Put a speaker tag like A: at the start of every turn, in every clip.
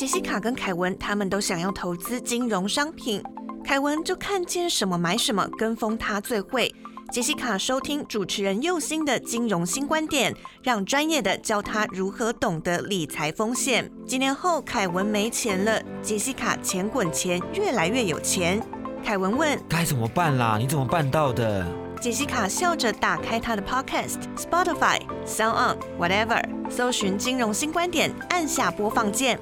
A: 杰西卡跟凯文他们都想要投资金融商品，凯文就看见什么买什么，跟风他最会。杰西卡收听主持人佑星的金融新观点，让专业的教他如何懂得理财风险。几年后，凯文没钱了，杰西卡钱滚钱，越来越有钱。凯文问：
B: 该怎么办啦？你怎么办到的？
A: 杰西卡笑着打开他的 Podcast、Spotify、Sound On、Whatever，搜寻金融新观点，按下播放键。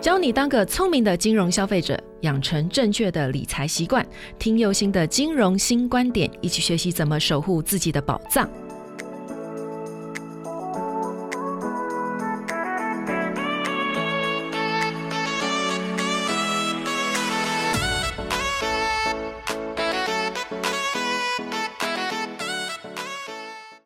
C: 教你当个聪明的金融消费者，养成正确的理财习惯。听右心的金融新观点，一起学习怎么守护自己的宝藏。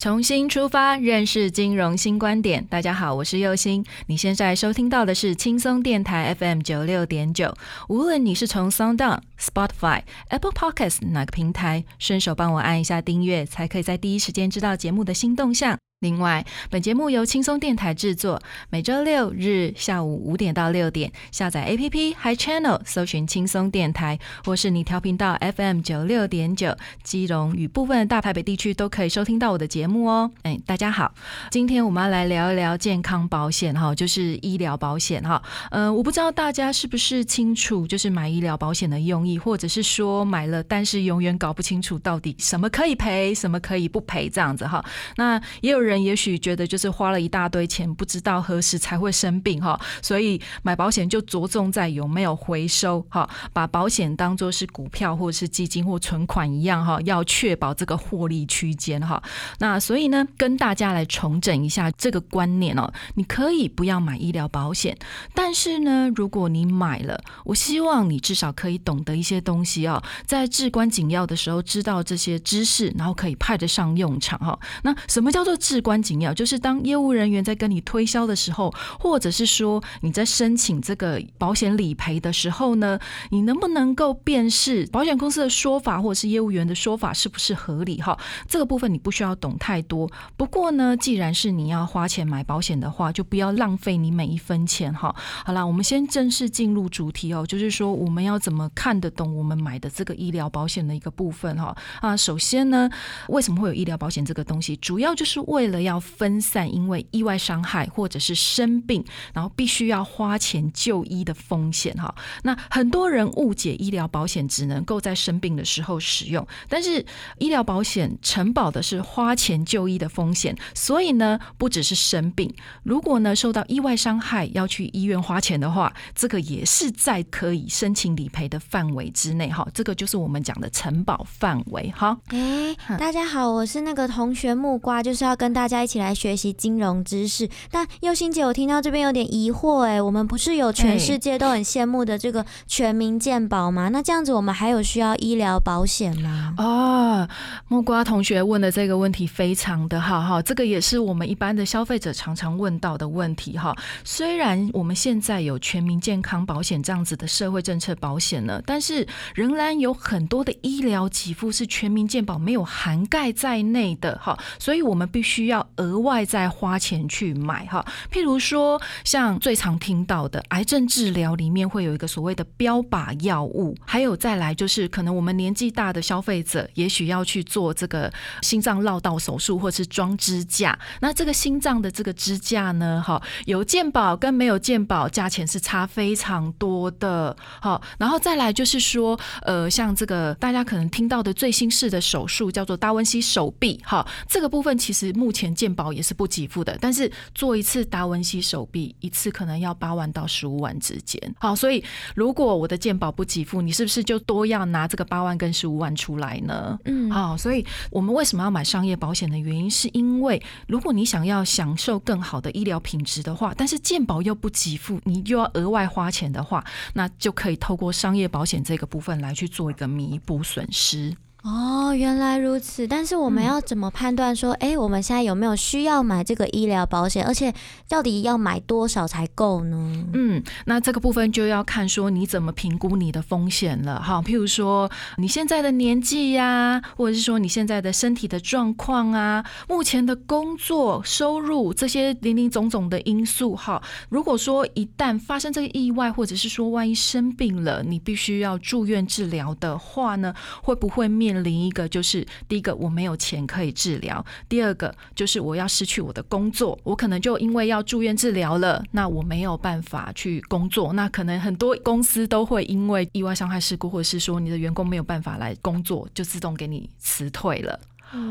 C: 重新出发，认识金融新观点。大家好，我是佑星。你现在收听到的是轻松电台 FM 九六点九。无论你是从 SoundOn、Spotify、Apple Podcasts 哪个平台，顺手帮我按一下订阅，才可以在第一时间知道节目的新动向。另外，本节目由轻松电台制作，每周六日下午五点到六点，下载 APP Hi Channel，搜寻轻松电台，或是你调频到 FM 九六点九，基隆与部分大台北地区都可以收听到我的节目哦。哎，大家好，今天我们要来聊一聊健康保险哈，就是医疗保险哈。呃，我不知道大家是不是清楚，就是买医疗保险的用意，或者是说买了，但是永远搞不清楚到底什么可以赔，什么可以不赔这样子哈。那也有人。也许觉得就是花了一大堆钱，不知道何时才会生病哈，所以买保险就着重在有没有回收哈，把保险当做是股票或者是基金或存款一样哈，要确保这个获利区间哈。那所以呢，跟大家来重整一下这个观念哦，你可以不要买医疗保险，但是呢，如果你买了，我希望你至少可以懂得一些东西哦，在至关紧要的时候知道这些知识，然后可以派得上用场哈。那什么叫做至？关紧要就是当业务人员在跟你推销的时候，或者是说你在申请这个保险理赔的时候呢，你能不能够辨识保险公司的说法或者是业务员的说法是不是合理？哈，这个部分你不需要懂太多。不过呢，既然是你要花钱买保险的话，就不要浪费你每一分钱。哈，好啦，我们先正式进入主题哦，就是说我们要怎么看得懂我们买的这个医疗保险的一个部分？哈啊，首先呢，为什么会有医疗保险这个东西？主要就是为为了要分散因为意外伤害或者是生病，然后必须要花钱就医的风险哈。那很多人误解医疗保险只能够在生病的时候使用，但是医疗保险承保的是花钱就医的风险，所以呢，不只是生病，如果呢受到意外伤害要去医院花钱的话，这个也是在可以申请理赔的范围之内哈。这个就是我们讲的承保范围哈。
D: 哎，大家好，我是那个同学木瓜，就是要跟大。家一起来学习金融知识，但佑心姐，我听到这边有点疑惑哎，我们不是有全世界都很羡慕的这个全民健保吗？那这样子我们还有需要医疗保险吗？
C: 哦，木瓜同学问的这个问题非常的好哈，这个也是我们一般的消费者常常问到的问题哈。虽然我们现在有全民健康保险这样子的社会政策保险了，但是仍然有很多的医疗给付是全民健保没有涵盖在内的哈，所以我们必须要。要额外再花钱去买哈，譬如说像最常听到的癌症治疗里面会有一个所谓的标靶药物，还有再来就是可能我们年纪大的消费者也许要去做这个心脏绕道手术或是装支架，那这个心脏的这个支架呢，哈，有健保跟没有健保价钱是差非常多的，好，然后再来就是说，呃，像这个大家可能听到的最新式的手术叫做达文西手臂，哈，这个部分其实目前。健保也是不给付的，但是做一次达文西手臂一次可能要八万到十五万之间。好，所以如果我的健保不给付，你是不是就多要拿这个八万跟十五万出来呢？嗯，好，所以我们为什么要买商业保险的原因，是因为如果你想要享受更好的医疗品质的话，但是健保又不给付，你又要额外花钱的话，那就可以透过商业保险这个部分来去做一个弥补损失。
D: 哦，原来如此。但是我们要怎么判断说，哎，我们现在有没有需要买这个医疗保险？而且到底要买多少才够呢？
C: 嗯，那这个部分就要看说你怎么评估你的风险了。哈，譬如说你现在的年纪呀，或者是说你现在的身体的状况啊，目前的工作收入这些零零总总的因素。哈，如果说一旦发生这个意外，或者是说万一生病了，你必须要住院治疗的话呢，会不会面另一个就是第一个我没有钱可以治疗，第二个就是我要失去我的工作，我可能就因为要住院治疗了，那我没有办法去工作，那可能很多公司都会因为意外伤害事故，或者是说你的员工没有办法来工作，就自动给你辞退了。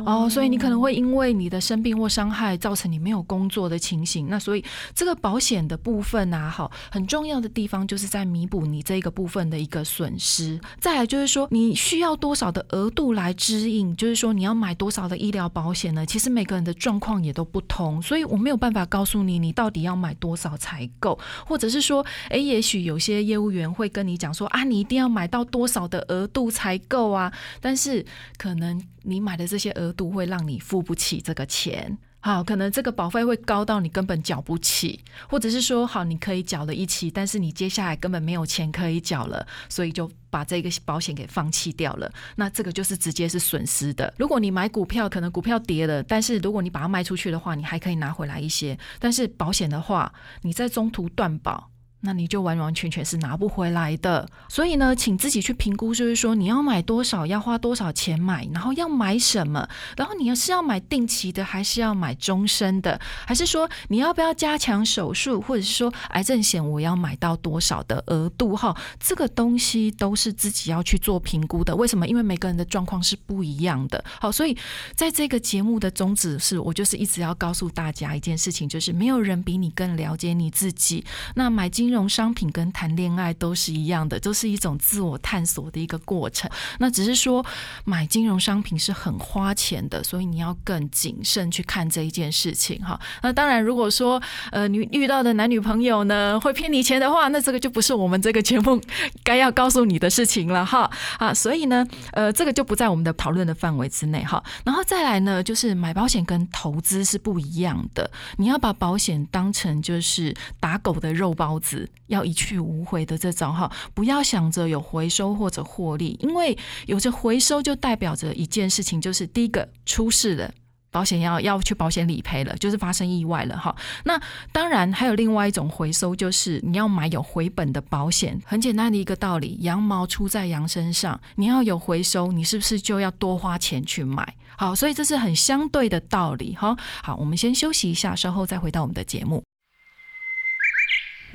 C: 哦，所以你可能会因为你的生病或伤害造成你没有工作的情形，那所以这个保险的部分啊，好，很重要的地方就是在弥补你这个部分的一个损失。再来就是说，你需要多少的额度来支应，就是说你要买多少的医疗保险呢？其实每个人的状况也都不同，所以我没有办法告诉你你到底要买多少才够，或者是说，诶，也许有些业务员会跟你讲说啊，你一定要买到多少的额度才够啊，但是可能。你买的这些额度会让你付不起这个钱，好，可能这个保费会高到你根本缴不起，或者是说，好，你可以缴了一期，但是你接下来根本没有钱可以缴了，所以就把这个保险给放弃掉了。那这个就是直接是损失的。如果你买股票，可能股票跌了，但是如果你把它卖出去的话，你还可以拿回来一些。但是保险的话，你在中途断保。那你就完完全全是拿不回来的，所以呢，请自己去评估，就是说你要买多少，要花多少钱买，然后要买什么，然后你要是要买定期的，还是要买终身的，还是说你要不要加强手术，或者是说癌症险我要买到多少的额度哈，这个东西都是自己要去做评估的。为什么？因为每个人的状况是不一样的。好，所以在这个节目的宗旨是我就是一直要告诉大家一件事情，就是没有人比你更了解你自己。那买金金金融商品跟谈恋爱都是一样的，都是一种自我探索的一个过程。那只是说买金融商品是很花钱的，所以你要更谨慎去看这一件事情哈。那当然，如果说呃你遇到的男女朋友呢会骗你钱的话，那这个就不是我们这个节目该要告诉你的事情了哈啊。所以呢，呃，这个就不在我们的讨论的范围之内哈。然后再来呢，就是买保险跟投资是不一样的，你要把保险当成就是打狗的肉包子。要一去无回的这种哈，不要想着有回收或者获利，因为有着回收就代表着一件事情，就是第一个出事了，保险要要去保险理赔了，就是发生意外了哈。那当然还有另外一种回收，就是你要买有回本的保险。很简单的一个道理，羊毛出在羊身上，你要有回收，你是不是就要多花钱去买？好，所以这是很相对的道理哈。好，我们先休息一下，稍后再回到我们的节目。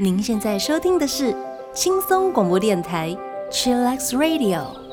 A: 您现在收听的是轻松广播电台，Chillax Radio。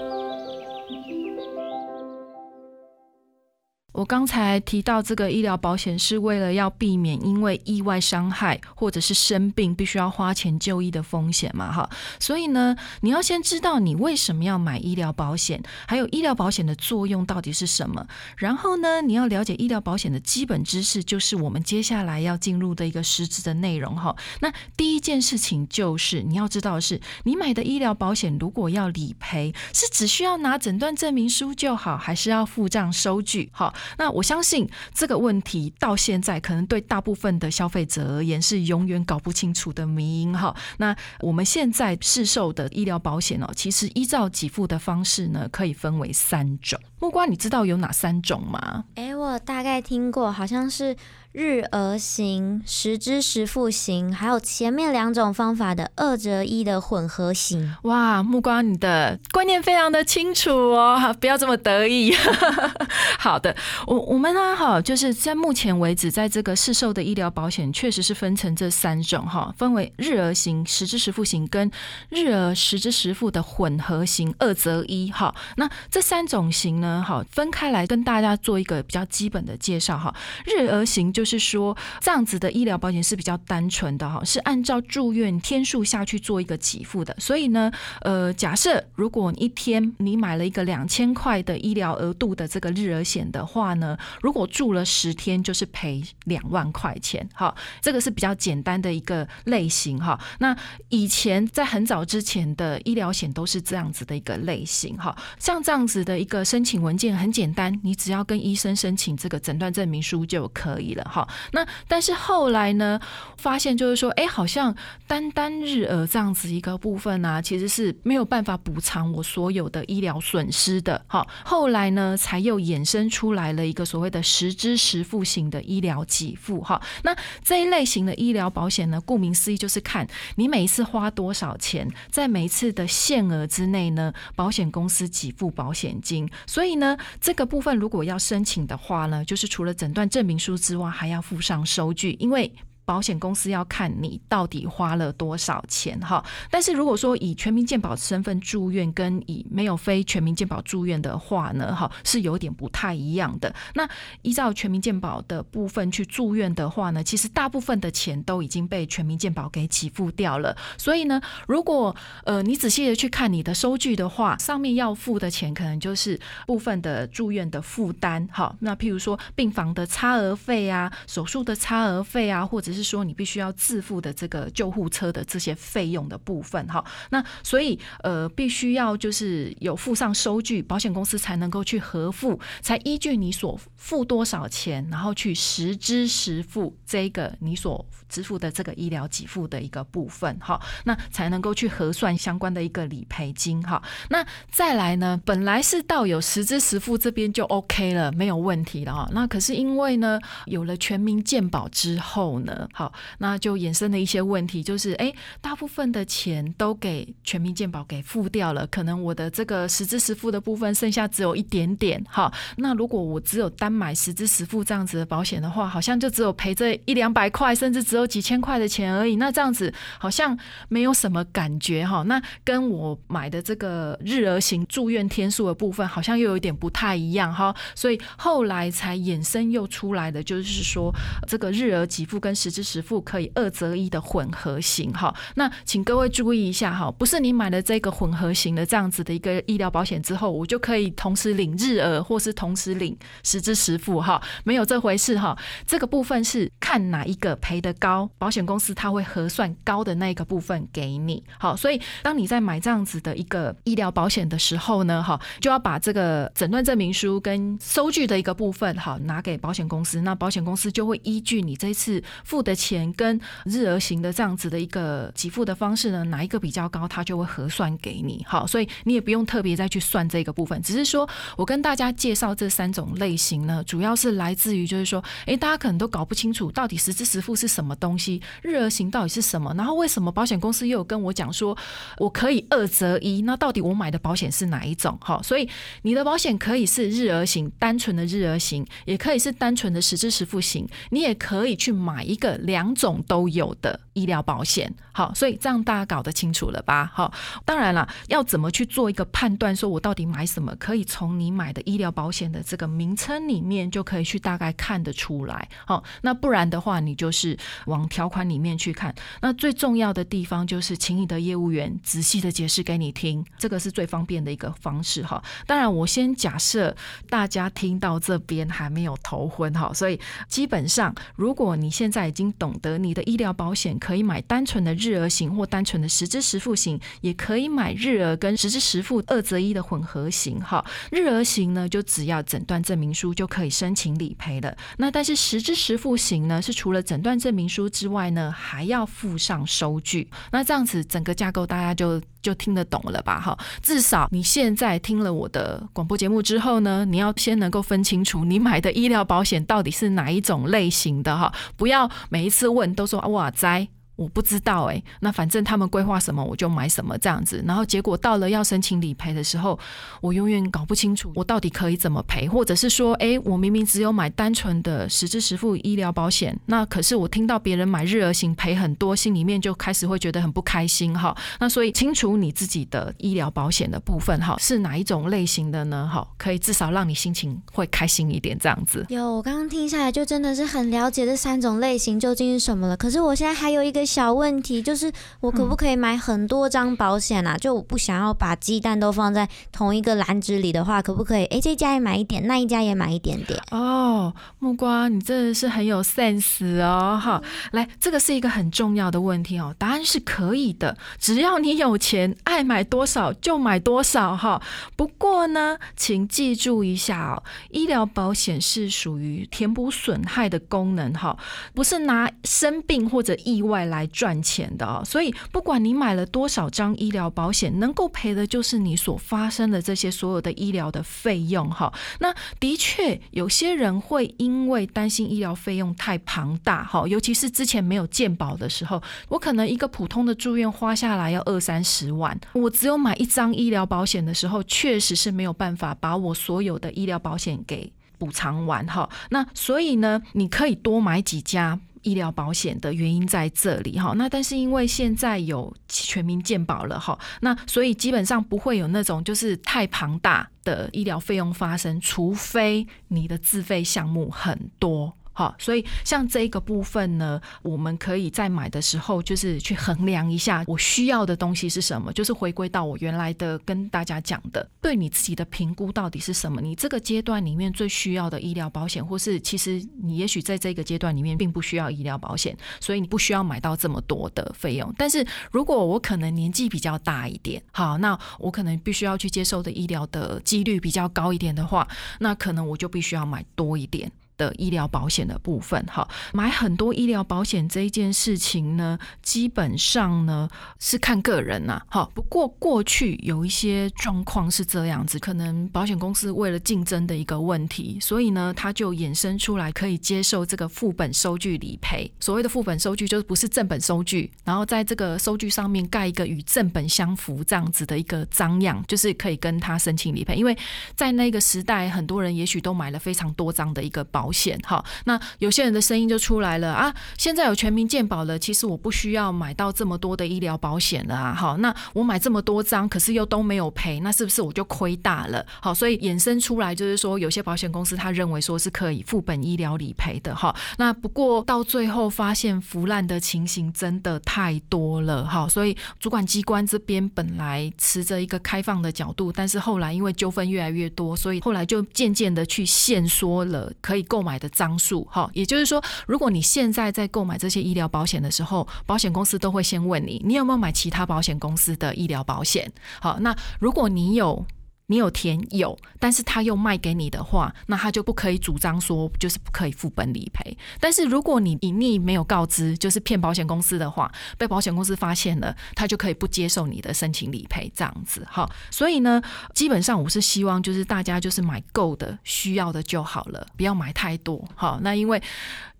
C: 刚才提到这个医疗保险是为了要避免因为意外伤害或者是生病必须要花钱就医的风险嘛，哈，所以呢，你要先知道你为什么要买医疗保险，还有医疗保险的作用到底是什么。然后呢，你要了解医疗保险的基本知识，就是我们接下来要进入的一个实质的内容，哈。那第一件事情就是你要知道的是，你买的医疗保险如果要理赔，是只需要拿诊断证明书就好，还是要付账收据？好。那我相信这个问题到现在可能对大部分的消费者而言是永远搞不清楚的迷因哈。那我们现在市售的医疗保险哦，其实依照给付的方式呢，可以分为三种。木瓜，你知道有哪三种吗？
D: 哎，我大概听过，好像是。日额型、十支实付型，还有前面两种方法的二折一的混合型。
C: 哇，木瓜，你的观念非常的清楚哦，不要这么得意。好的，我我们呢，哈，就是在目前为止，在这个市售的医疗保险，确实是分成这三种哈，分为日额型、十支实付型跟日额实支实付的混合型二折一哈。那这三种型呢，哈，分开来跟大家做一个比较基本的介绍哈。日额型就就是说，这样子的医疗保险是比较单纯的哈，是按照住院天数下去做一个给付的。所以呢，呃，假设如果你一天你买了一个两千块的医疗额度的这个日额险的话呢，如果住了十天，就是赔两万块钱。好，这个是比较简单的一个类型哈。那以前在很早之前的医疗险都是这样子的一个类型哈，像这样子的一个申请文件很简单，你只要跟医生申请这个诊断证明书就可以了哈。那但是后来呢，发现就是说，哎，好像单单日额这样子一个部分呢，其实是没有办法补偿我所有的医疗损失的哈。后来呢，才又衍生出来了一个所谓的实支实付型的医疗给付哈。那这一类型的医疗保险呢，顾名思义就是看你每一次花多少钱，在每一次的限额之内呢，保险公司给付保险金。所以呢，这个部分如果要申请的话呢，就是除了诊断证明书之外，还还要附上收据，因为。保险公司要看你到底花了多少钱哈，但是如果说以全民健保身份住院，跟以没有非全民健保住院的话呢，哈是有点不太一样的。那依照全民健保的部分去住院的话呢，其实大部分的钱都已经被全民健保给给付掉了。所以呢，如果呃你仔细的去看你的收据的话，上面要付的钱可能就是部分的住院的负担哈。那譬如说病房的差额费啊，手术的差额费啊，或者是说你必须要自付的这个救护车的这些费用的部分哈，那所以呃必须要就是有附上收据，保险公司才能够去核付，才依据你所付多少钱，然后去实支实付这个你所支付的这个医疗给付的一个部分哈，那才能够去核算相关的一个理赔金哈。那再来呢，本来是到有实支实付这边就 OK 了，没有问题了哈。那可是因为呢，有了全民健保之后呢。好，那就衍生了一些问题，就是哎，大部分的钱都给全民健保给付掉了，可能我的这个实支实付的部分剩下只有一点点。好，那如果我只有单买实支实付这样子的保险的话，好像就只有赔这一两百块，甚至只有几千块的钱而已。那这样子好像没有什么感觉哈。那跟我买的这个日额型住院天数的部分，好像又有点不太一样哈。所以后来才衍生又出来的，就是说这个日额给付跟实支实付可以二择一的混合型哈，那请各位注意一下哈，不是你买了这个混合型的这样子的一个医疗保险之后，我就可以同时领日额或是同时领十支十付哈，没有这回事哈。这个部分是看哪一个赔的高，保险公司它会核算高的那一个部分给你。好，所以当你在买这样子的一个医疗保险的时候呢，哈，就要把这个诊断证明书跟收据的一个部分哈拿给保险公司，那保险公司就会依据你这次付。的钱跟日额型的这样子的一个给付的方式呢，哪一个比较高，它就会核算给你。好，所以你也不用特别再去算这个部分，只是说我跟大家介绍这三种类型呢，主要是来自于就是说，诶，大家可能都搞不清楚到底实支实付是什么东西，日额型到底是什么，然后为什么保险公司又有跟我讲说我可以二择一，那到底我买的保险是哪一种？好，所以你的保险可以是日额型，单纯的日额型，也可以是单纯的实支实付型，你也可以去买一个。两种都有的医疗保险，好，所以这样大家搞得清楚了吧？好，当然了，要怎么去做一个判断，说我到底买什么，可以从你买的医疗保险的这个名称里面就可以去大概看得出来。好，那不然的话，你就是往条款里面去看。那最重要的地方就是，请你的业务员仔细的解释给你听，这个是最方便的一个方式。哈，当然，我先假设大家听到这边还没有头昏，哈，所以基本上，如果你现在已经懂得你的医疗保险可以买单纯的日额型或单纯的实支实付型，也可以买日额跟实支实付二择一的混合型。哈，日额型呢，就只要诊断证明书就可以申请理赔了。那但是实支实付型呢，是除了诊断证明书之外呢，还要附上收据。那这样子整个架构大家就就听得懂了吧？哈，至少你现在听了我的广播节目之后呢，你要先能够分清楚你买的医疗保险到底是哪一种类型的哈，不要。每一次问都说哇，哉我不知道哎，那反正他们规划什么我就买什么这样子，然后结果到了要申请理赔的时候，我永远搞不清楚我到底可以怎么赔，或者是说，哎，我明明只有买单纯的实支实付医疗保险，那可是我听到别人买日额型赔很多，心里面就开始会觉得很不开心哈。那所以清楚你自己的医疗保险的部分哈是哪一种类型的呢？哈，可以至少让你心情会开心一点这样子。
D: 有，我刚刚听下来就真的是很了解这三种类型究竟是什么了。可是我现在还有一个。小问题就是，我可不可以买很多张保险啊？就我不想要把鸡蛋都放在同一个篮子里的话，可不可以？哎，这家也买一点，那一家也买一点点。
C: 哦，木瓜，你真的是很有 sense 哦！哈，来，这个是一个很重要的问题哦。答案是可以的，只要你有钱，爱买多少就买多少哈。不过呢，请记住一下哦，医疗保险是属于填补损害的功能哈，不是拿生病或者意外来。来赚钱的，所以不管你买了多少张医疗保险，能够赔的就是你所发生的这些所有的医疗的费用哈。那的确有些人会因为担心医疗费用太庞大哈，尤其是之前没有健保的时候，我可能一个普通的住院花下来要二三十万，我只有买一张医疗保险的时候，确实是没有办法把我所有的医疗保险给补偿完哈。那所以呢，你可以多买几家。医疗保险的原因在这里哈，那但是因为现在有全民健保了哈，那所以基本上不会有那种就是太庞大的医疗费用发生，除非你的自费项目很多。好，所以像这个部分呢，我们可以在买的时候，就是去衡量一下我需要的东西是什么，就是回归到我原来的跟大家讲的，对你自己的评估到底是什么？你这个阶段里面最需要的医疗保险，或是其实你也许在这个阶段里面并不需要医疗保险，所以你不需要买到这么多的费用。但是如果我可能年纪比较大一点，好，那我可能必须要去接受的医疗的几率比较高一点的话，那可能我就必须要买多一点。的医疗保险的部分，哈，买很多医疗保险这一件事情呢，基本上呢是看个人呐，哈。不过过去有一些状况是这样子，可能保险公司为了竞争的一个问题，所以呢，它就衍生出来可以接受这个副本收据理赔。所谓的副本收据，就是不是正本收据，然后在这个收据上面盖一个与正本相符这样子的一个章样，就是可以跟他申请理赔。因为在那个时代，很多人也许都买了非常多张的一个保。保险哈，那有些人的声音就出来了啊！现在有全民健保了，其实我不需要买到这么多的医疗保险了啊！好，那我买这么多张，可是又都没有赔，那是不是我就亏大了？好，所以衍生出来就是说，有些保险公司他认为说是可以副本医疗理赔的哈。那不过到最后发现腐烂的情形真的太多了哈，所以主管机关这边本来持着一个开放的角度，但是后来因为纠纷越来越多，所以后来就渐渐的去限缩了可以购买的张数，哈，也就是说，如果你现在在购买这些医疗保险的时候，保险公司都会先问你，你有没有买其他保险公司的医疗保险？好，那如果你有。你有填有，但是他又卖给你的话，那他就不可以主张说就是不可以副本理赔。但是如果你隐匿没有告知，就是骗保险公司的话，被保险公司发现了，他就可以不接受你的申请理赔这样子。哈，所以呢，基本上我是希望就是大家就是买够的、需要的就好了，不要买太多。好，那因为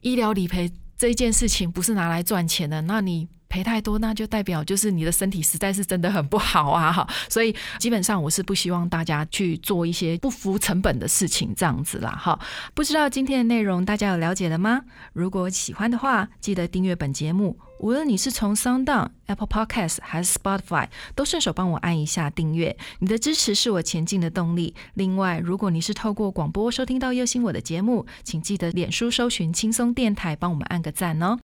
C: 医疗理赔这件事情不是拿来赚钱的，那你。赔太多，那就代表就是你的身体实在是真的很不好啊！哈，所以基本上我是不希望大家去做一些不服成本的事情，这样子啦。哈，不知道今天的内容大家有了解了吗？如果喜欢的话，记得订阅本节目。无论你是从 Sound、Apple Podcast 还是 Spotify，都顺手帮我按一下订阅。你的支持是我前进的动力。另外，如果你是透过广播收听到优心我的节目，请记得脸书搜寻轻松电台，帮我们按个赞哦。